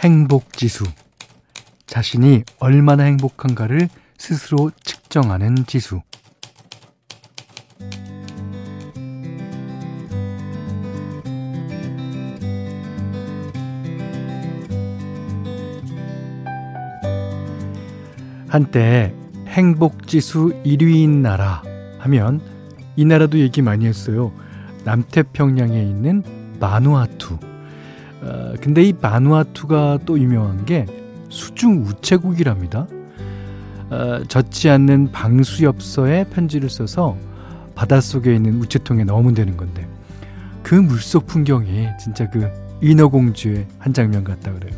행복지수. 자신이 얼마나 행복한가를 스스로 측정하는 지수. 한때 행복지수 1위인 나라 하면 이 나라도 얘기 많이 했어요. 남태평양에 있는 마누아투. 어, 근데 이 마누아투가 또 유명한 게 수중 우체국이랍니다. 어, 젖지 않는 방수엽서에 편지를 써서 바닷속에 있는 우체통에 넣으면 되는 건데 그 물속 풍경이 진짜 그 인어공주의 한 장면 같다 그래요.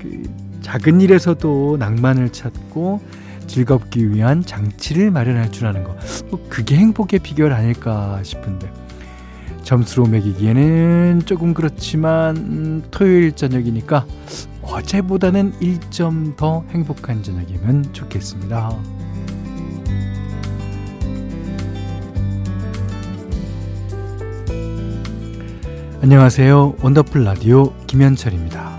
그 작은 일에서도 낭만을 찾고 즐겁기 위한 장치를 마련할 줄 아는 거. 뭐 그게 행복의 비결 아닐까 싶은데. 점수로 매기기에는 조금 그렇지만 음, 토요일 저녁이니까 어제보다는 1점 더 행복한 저녁이면 좋겠습니다. 안녕하세요. 원더풀 라디오 김현철입니다.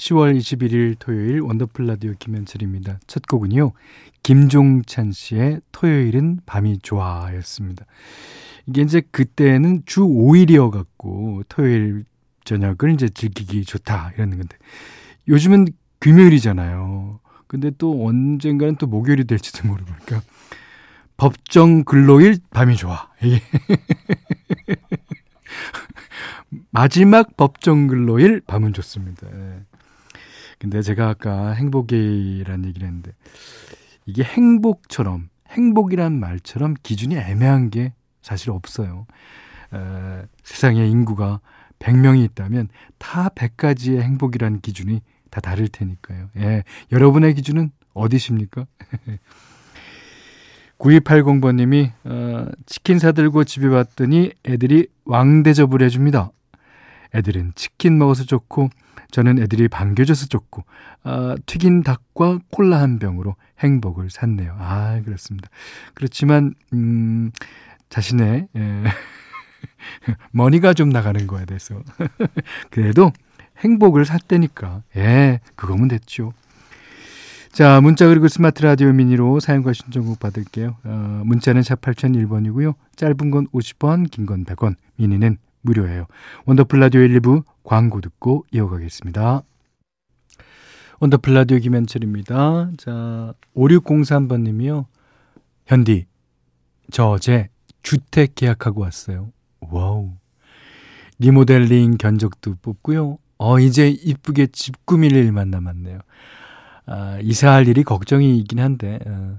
10월 21일 토요일 원더풀 라디오 김현철입니다. 첫 곡은요. 김종찬 씨의 토요일은 밤이 좋아였습니다. 이게 이제 그때는 주 5일이어 갖고 토요일 저녁을 이제 즐기기 좋다 이러는 건데 요즘은 금요일이잖아요. 근데 또 언젠가는 또 목요일이 될지도 모르고 그러니까 법정 근로일 밤이 좋아. 이게 마지막 법정 근로일 밤은 좋습니다. 예. 근데 제가 아까 행복이라는 얘기를 했는데 이게 행복처럼 행복이란 말처럼 기준이 애매한 게 사실 없어요. 에, 세상에 인구가 100명이 있다면 다 100가지의 행복이라는 기준이 다 다를 테니까요. 예, 여러분의 기준은 어디십니까? 9280번님이 어, 치킨 사들고 집에 왔더니 애들이 왕대접을 해줍니다. 애들은 치킨 먹어서 좋고 저는 애들이 반겨줘서 좋고 아, 튀긴 닭과 콜라 한 병으로 행복을 샀네요. 아 그렇습니다. 그렇지만 음, 자신의 예, 머니가 좀 나가는 거에 대해서 그래도 행복을 샀다니까 예 그거면 됐죠. 자, 문자 그리고 스마트 라디오 미니로 사연과 신청곡 받을게요. 어, 문자는 샵 8001번이고요. 짧은 건 50원, 긴 건 100원, 미니는 무료예요. 원더풀 라디오 1, 2부 광고 듣고 이어가겠습니다. 원더풀 라디오 김현철입니다. 자, 5603번 님이요. 현디, 저 어제 주택 계약하고 왔어요. 와우. 리모델링 견적도 뽑고요. 어, 이제 이쁘게 집 꾸밀 일만 남았네요. 아, 이사할 일이 걱정이긴 한데, 어,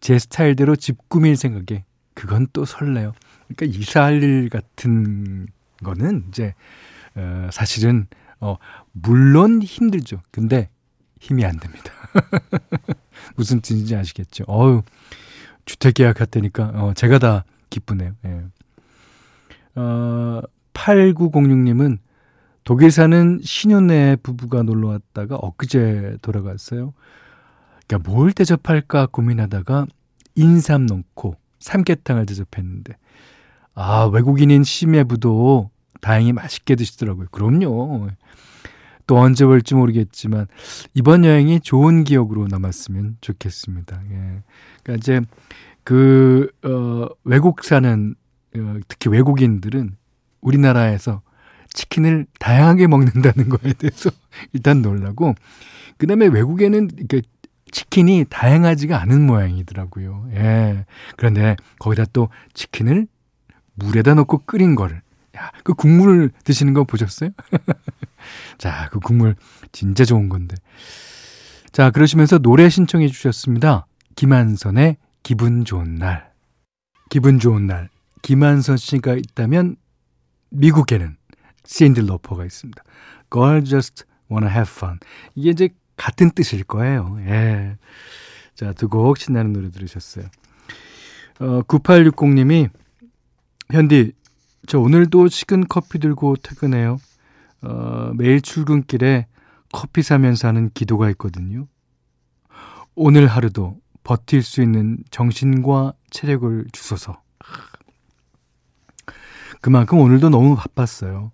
제 스타일대로 집 꾸밀 생각에 그건 또 설레요. 그러니까 이사할 일 같은 거는 이제 어, 사실은 어, 물론 힘들죠. 근데 힘이 안 됩니다. 무슨 뜻인지 아시겠죠? 어유 주택 계약했다니까 어, 제가 다 기쁘네요. 예. 어, 8906님은 독일 사는 신혼의 부부가 놀러 왔다가 엊그제 돌아갔어요. 그러니까 뭘 대접할까 고민하다가 인삼 넣고 삼계탕을 대접했는데 아, 외국인인 심해부도 다행히 맛있게 드시더라고요. 그럼요. 또 언제 볼지 모르겠지만 이번 여행이 좋은 기억으로 남았으면 좋겠습니다. 예. 그러니까 이제 그 어, 외국 사는 어, 특히 외국인들은 우리나라에서 치킨을 다양하게 먹는다는 거에 대해서 일단 놀라고 그다음에 외국에는 이렇게 치킨이 다양하지가 않은 모양이더라고요. 예. 그런데 거기다 또 치킨을 물에다 넣고 끓인 거를. 야, 그 국물을 드시는 거 보셨어요? 자, 그 국물 진짜 좋은 건데. 자, 그러시면서 노래 신청해 주셨습니다. 김한선의 기분 좋은 날. 기분 좋은 날. 김한선 씨가 있다면 미국에는 샌디 로퍼가 있습니다. Girl just wanna have fun. 이게 이제 같은 뜻일 거예요. 예. 자, 두 곡 신나는 노래 들으셨어요. 어, 9860님이 현디, 저 오늘도 식은 커피 들고 퇴근해요. 어, 매일 출근길에 커피 사면서 하는 기도가 있거든요. 오늘 하루도 버틸 수 있는 정신과 체력을 주소서. 그만큼 오늘도 너무 바빴어요.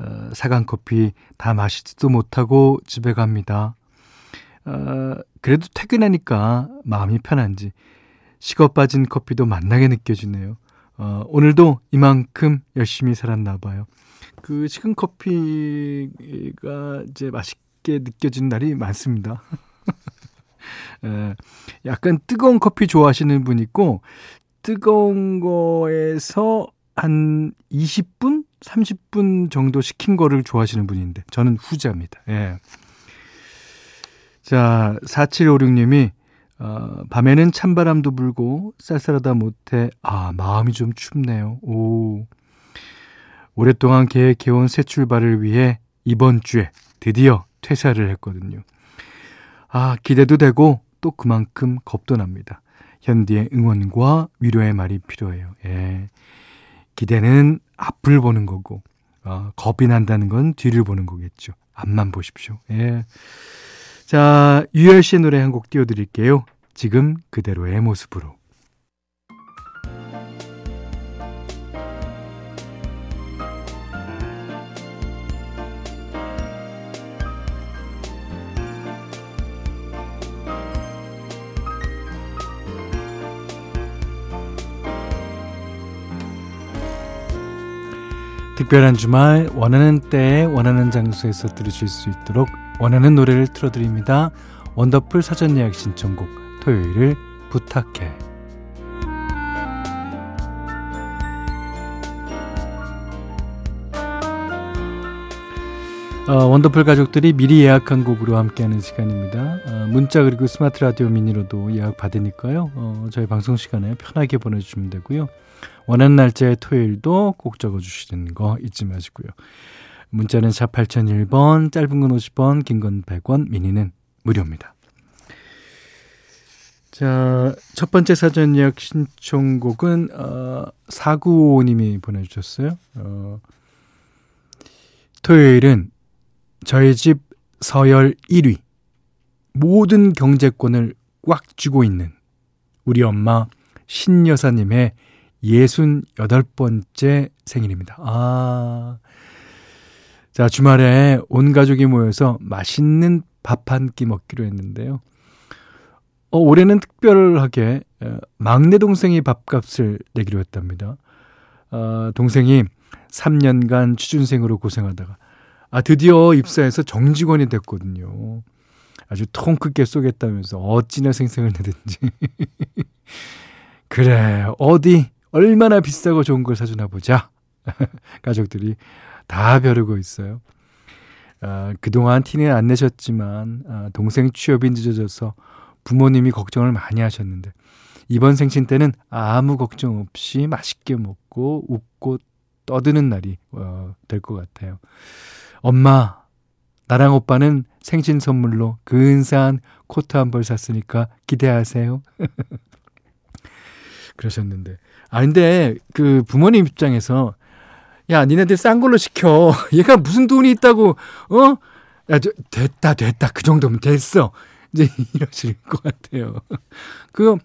어, 사간 커피 다 마시지도 못하고 집에 갑니다. 어, 그래도 퇴근하니까 마음이 편한지 식어 빠진 커피도 맛나게 느껴지네요. 어, 오늘도 이만큼 열심히 살았나 봐요. 그 식은 커피가 이제 맛있게 느껴지는 날이 많습니다. 에, 약간 뜨거운 커피 좋아하시는 분 있고 뜨거운 거에서 한 20분, 30분 정도 식힌 거를 좋아하시는 분인데 저는 후자입니다. 예. 자, 4756님이 어, 밤에는 찬바람도 불고 쌀쌀하다 못해 아 마음이 좀 춥네요. 오 오랫동안 계획해온 새 출발을 위해 이번 주에 드디어 퇴사를 했거든요. 아 기대도 되고 또 그만큼 겁도 납니다. 현디의 응원과 위로의 말이 필요해요. 예. 기대는 앞을 보는 거고 어, 겁이 난다는 건 뒤를 보는 거겠죠. 앞만 보십시오. 예. 자, 유열 씨의 노래 한 곡 띄워드릴게요. 지금 그대로의 모습으로. 특별한 주말 원하는 때에 원하는 장소에서 들으실 수 있도록 원하는 노래를 틀어드립니다. 원더풀 사전 예약 신청곡 토요일을 부탁해. 어, 원더풀 가족들이 미리 예약한 곡으로 함께하는 시간입니다. 어, 문자 그리고 스마트 라디오 미니로도 예약 받으니까요. 어, 저희 방송 시간에 편하게 보내주시면 되고요. 원하는 날짜의 토요일도 꼭 적어주시는 거 잊지 마시고요. 문자는 샵 8001번, 짧은 건 50원, 긴 건 100원, 미니는 무료입니다. 자, 첫 번째 사전 예약 신청곡은, 어, 495님이 보내주셨어요. 어, 토요일은 저희 집 서열 1위. 모든 경제권을 꽉 쥐고 있는 우리 엄마 신여사님의 68번째 생일입니다. 아, 자, 주말에 온 가족이 모여서 맛있는 밥 한 끼 먹기로 했는데요. 어, 올해는 특별하게 어, 막내 동생이 밥값을 내기로 했답니다. 어, 동생이 3년간 취준생으로 고생하다가 아 드디어 입사해서 정직원이 됐거든요. 아주 통 크게 쏘겠다면서 어찌나 생생을 내든지. 그래 어디 얼마나 비싸고 좋은 걸 사주나 보자. 가족들이 다 벼르고 있어요. 아, 그동안 티는 안 내셨지만 아, 동생 취업이 늦어져서 부모님이 걱정을 많이 하셨는데 이번 생신 때는 아무 걱정 없이 맛있게 먹고 웃고 떠드는 날이 어, 될 것 같아요. 엄마, 나랑 오빠는 생신 선물로 근사한 코트 한 벌 샀으니까 기대하세요. 그러셨는데. 아, 근데 그 부모님 입장에서 야, 니네들 싼 걸로 시켜. 얘가 무슨 돈이 있다고, 어? 야, 저, 됐다, 됐다. 그 정도면 됐어. 이제 이러실 것 같아요. 그,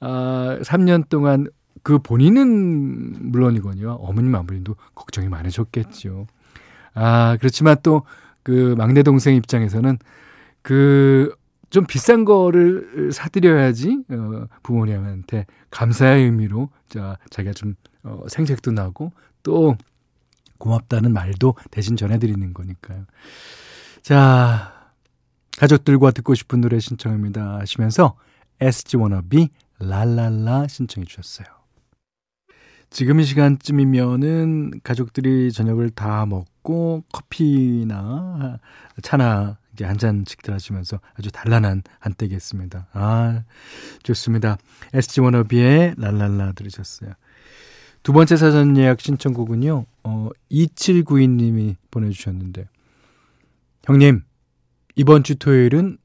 아, 3년 동안 그 본인은 물론이거니와 어머님 아버님도 걱정이 많으셨겠죠. 아, 그렇지만 또 그 막내 동생 입장에서는 그 좀 비싼 거를 사드려야지 어, 부모님한테 감사의 의미로 자 자기가 좀 어, 생색도 나고 또 고맙다는 말도 대신 전해드리는 거니까요. 자, 가족들과 듣고 싶은 노래 신청합니다 하시면서 SG 워너비 랄랄라 신청해 주셨어요. 지금 이 시간쯤이면은 가족들이 저녁을 다 먹고 커피나 차나 이제 한 잔씩들 하시면서 아주 단란한 한때겠습니다. 아, 좋습니다. SG 워너비의 랄랄라 들으셨어요. 두 번째 사전 예약 신청곡은요, 어, 2792님이 보내주셨는데, 형님, 이번 주 토요일은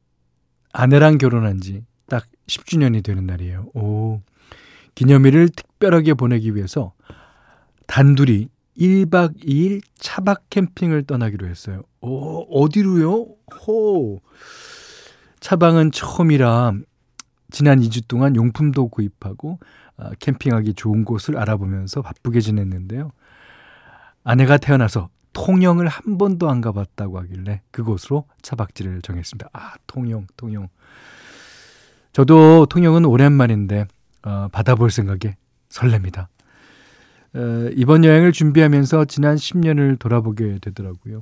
아내랑 결혼한 지 딱 10주년이 되는 날이에요. 오. 기념일을 특별하게 보내기 위해서 단둘이 1박 2일 차박 캠핑을 떠나기로 했어요. 오, 어디로요? 호. 차방은 처음이라 지난 2주 동안 용품도 구입하고 아, 캠핑하기 좋은 곳을 알아보면서 바쁘게 지냈는데요. 아내가 태어나서 통영을 한 번도 안 가봤다고 하길래 그곳으로 차박지를 정했습니다. 아, 통영, 통영. 저도 통영은 오랜만인데 어, 받아볼 생각에 설렙니다. 어, 이번 여행을 준비하면서 지난 10년을 돌아보게 되더라고요.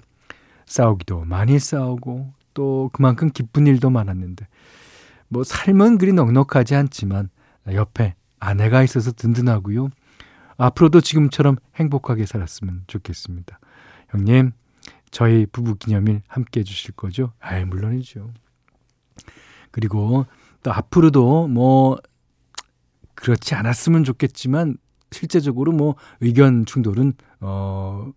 싸우기도 많이 싸우고 또 그만큼 기쁜 일도 많았는데 뭐 삶은 그리 넉넉하지 않지만 옆에 아내가 있어서 든든하고요. 앞으로도 지금처럼 행복하게 살았으면 좋겠습니다. 형님, 저희 부부 기념일 함께 해주실 거죠? 아이, 물론이죠. 그리고 또 앞으로도 뭐, 그렇지 않았으면 좋겠지만, 실제적으로 뭐, 의견 충돌은, 어,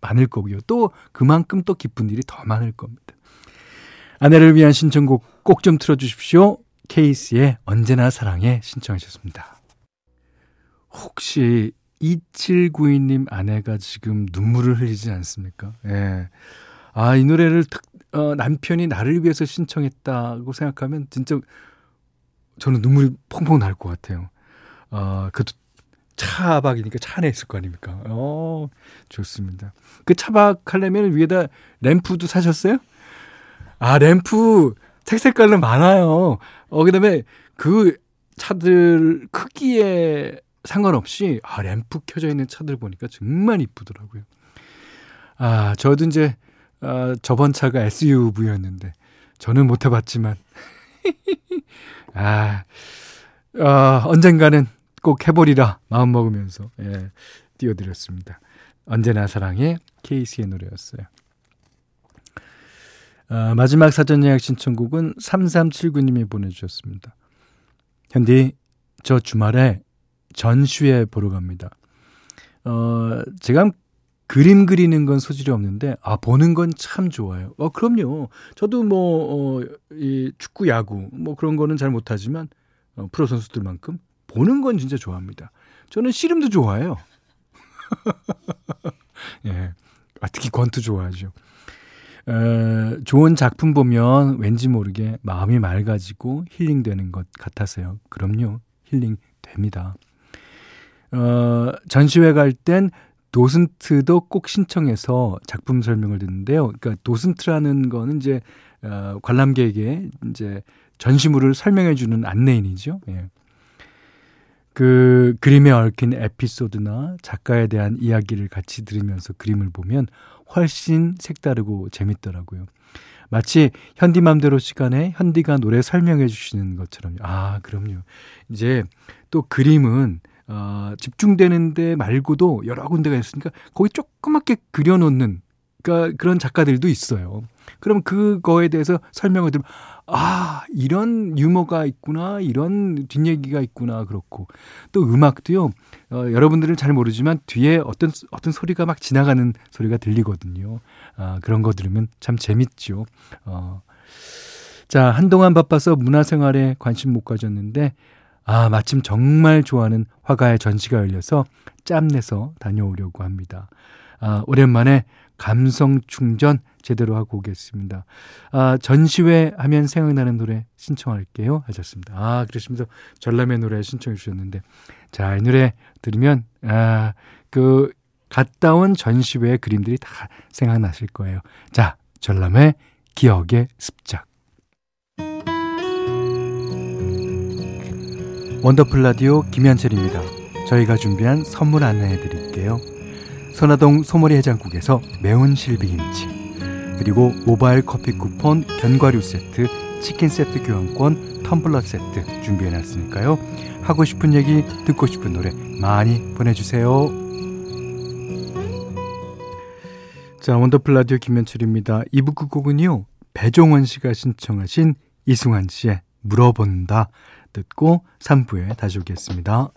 많을 거고요. 또 그만큼 또 기쁜 일이 더 많을 겁니다. 아내를 위한 신청곡 꼭 좀 틀어주십시오. 케이스의 언제나 사랑해 신청하셨습니다. 혹시 2792님 아내가 지금 눈물을 흘리지 않습니까? 예. 아, 이 노래를 특, 어, 남편이 나를 위해서 신청했다고 생각하면 진짜 저는 눈물이 펑펑 날 것 같아요. 어, 그 차박이니까 차 안에 있을 거 아닙니까? 어, 좋습니다. 그 차박 하려면 위에다 램프도 사셨어요? 아, 램프 색 색깔로 많아요. 어, 그 다음에 그 차들 크기에 상관없이 아, 램프 켜져 있는 차들 보니까 정말 이쁘더라고요. 아, 저도 이제 아, 저번 차가 SUV였는데 저는 못 해봤지만 아, 아, 언젠가는 꼭 해보리라 마음 먹으면서 예, 띄워드렸습니다. 언제나 사랑의 케이스의 노래였어요. 아, 마지막 사전 예약 신청곡은 3379님이 보내주셨습니다. 현디, 저 주말에 전시회 보러 갑니다. 어, 제가 그림 그리는 건 소질이 없는데, 아, 보는 건 참 좋아요. 어, 그럼요. 저도 뭐, 어, 이 축구, 야구, 뭐 그런 거는 잘 못하지만, 어, 프로 선수들만큼 보는 건 진짜 좋아합니다. 저는 씨름도 좋아해요. 예. 아, 특히 권투 좋아하죠. 어, 좋은 작품 보면 왠지 모르게 마음이 맑아지고 힐링되는 것 같아서요. 그럼요. 힐링 됩니다. 어, 전시회 갈 땐 도슨트도 꼭 신청해서 작품 설명을 듣는데요. 그러니까 도슨트라는 거는 이제 어, 관람객에게 이제 전시물을 설명해 주는 안내인이죠. 예. 그 그림에 얽힌 에피소드나 작가에 대한 이야기를 같이 들으면서 그림을 보면 훨씬 색다르고 재밌더라고요. 마치 현디맘대로 시간에 현디가 노래 설명해 주시는 것처럼 아 그럼요. 이제 또 그림은 어, 집중되는 데 말고도 여러 군데가 있으니까 거기 조그맣게 그려놓는 그러니까 그런 작가들도 있어요. 그럼 그거에 대해서 설명을 들으면 아 이런 유머가 있구나 이런 뒷얘기가 있구나 그렇고 또 음악도요 어, 여러분들은 잘 모르지만 뒤에 어떤 어떤 소리가 막 지나가는 소리가 들리거든요. 아 그런 거 들으면 참 재밌죠. 어. 자 한동안 바빠서 문화생활에 관심 못 가졌는데 아 마침 정말 좋아하는 화가의 전시가 열려서 짬내서 다녀오려고 합니다. 아 오랜만에 감성 충전 제대로 하고 오겠습니다. 아, 전시회 하면 생각나는 노래 신청할게요. 하셨습니다. 아, 그러시면서 전람의 노래 신청해 주셨는데, 자, 이 노래 들으면, 아, 그, 갔다 온 전시회 그림들이 다 생각나실 거예요. 자, 전람의 기억의 습작. 원더풀 라디오 김현철입니다. 저희가 준비한 선물 안내해 드릴게요. 선화동 소머리 해장국에서 매운 실비김치 그리고 모바일 커피 쿠폰 견과류 세트 치킨 세트 교환권 텀블러 세트 준비해놨으니까요. 하고 싶은 얘기 듣고 싶은 노래 많이 보내주세요. 자 원더풀 라디오 김현철입니다. 2부 끝곡은요 배종원 씨가 신청하신 이승환 씨의 물어본다 듣고 3부에 다시 오겠습니다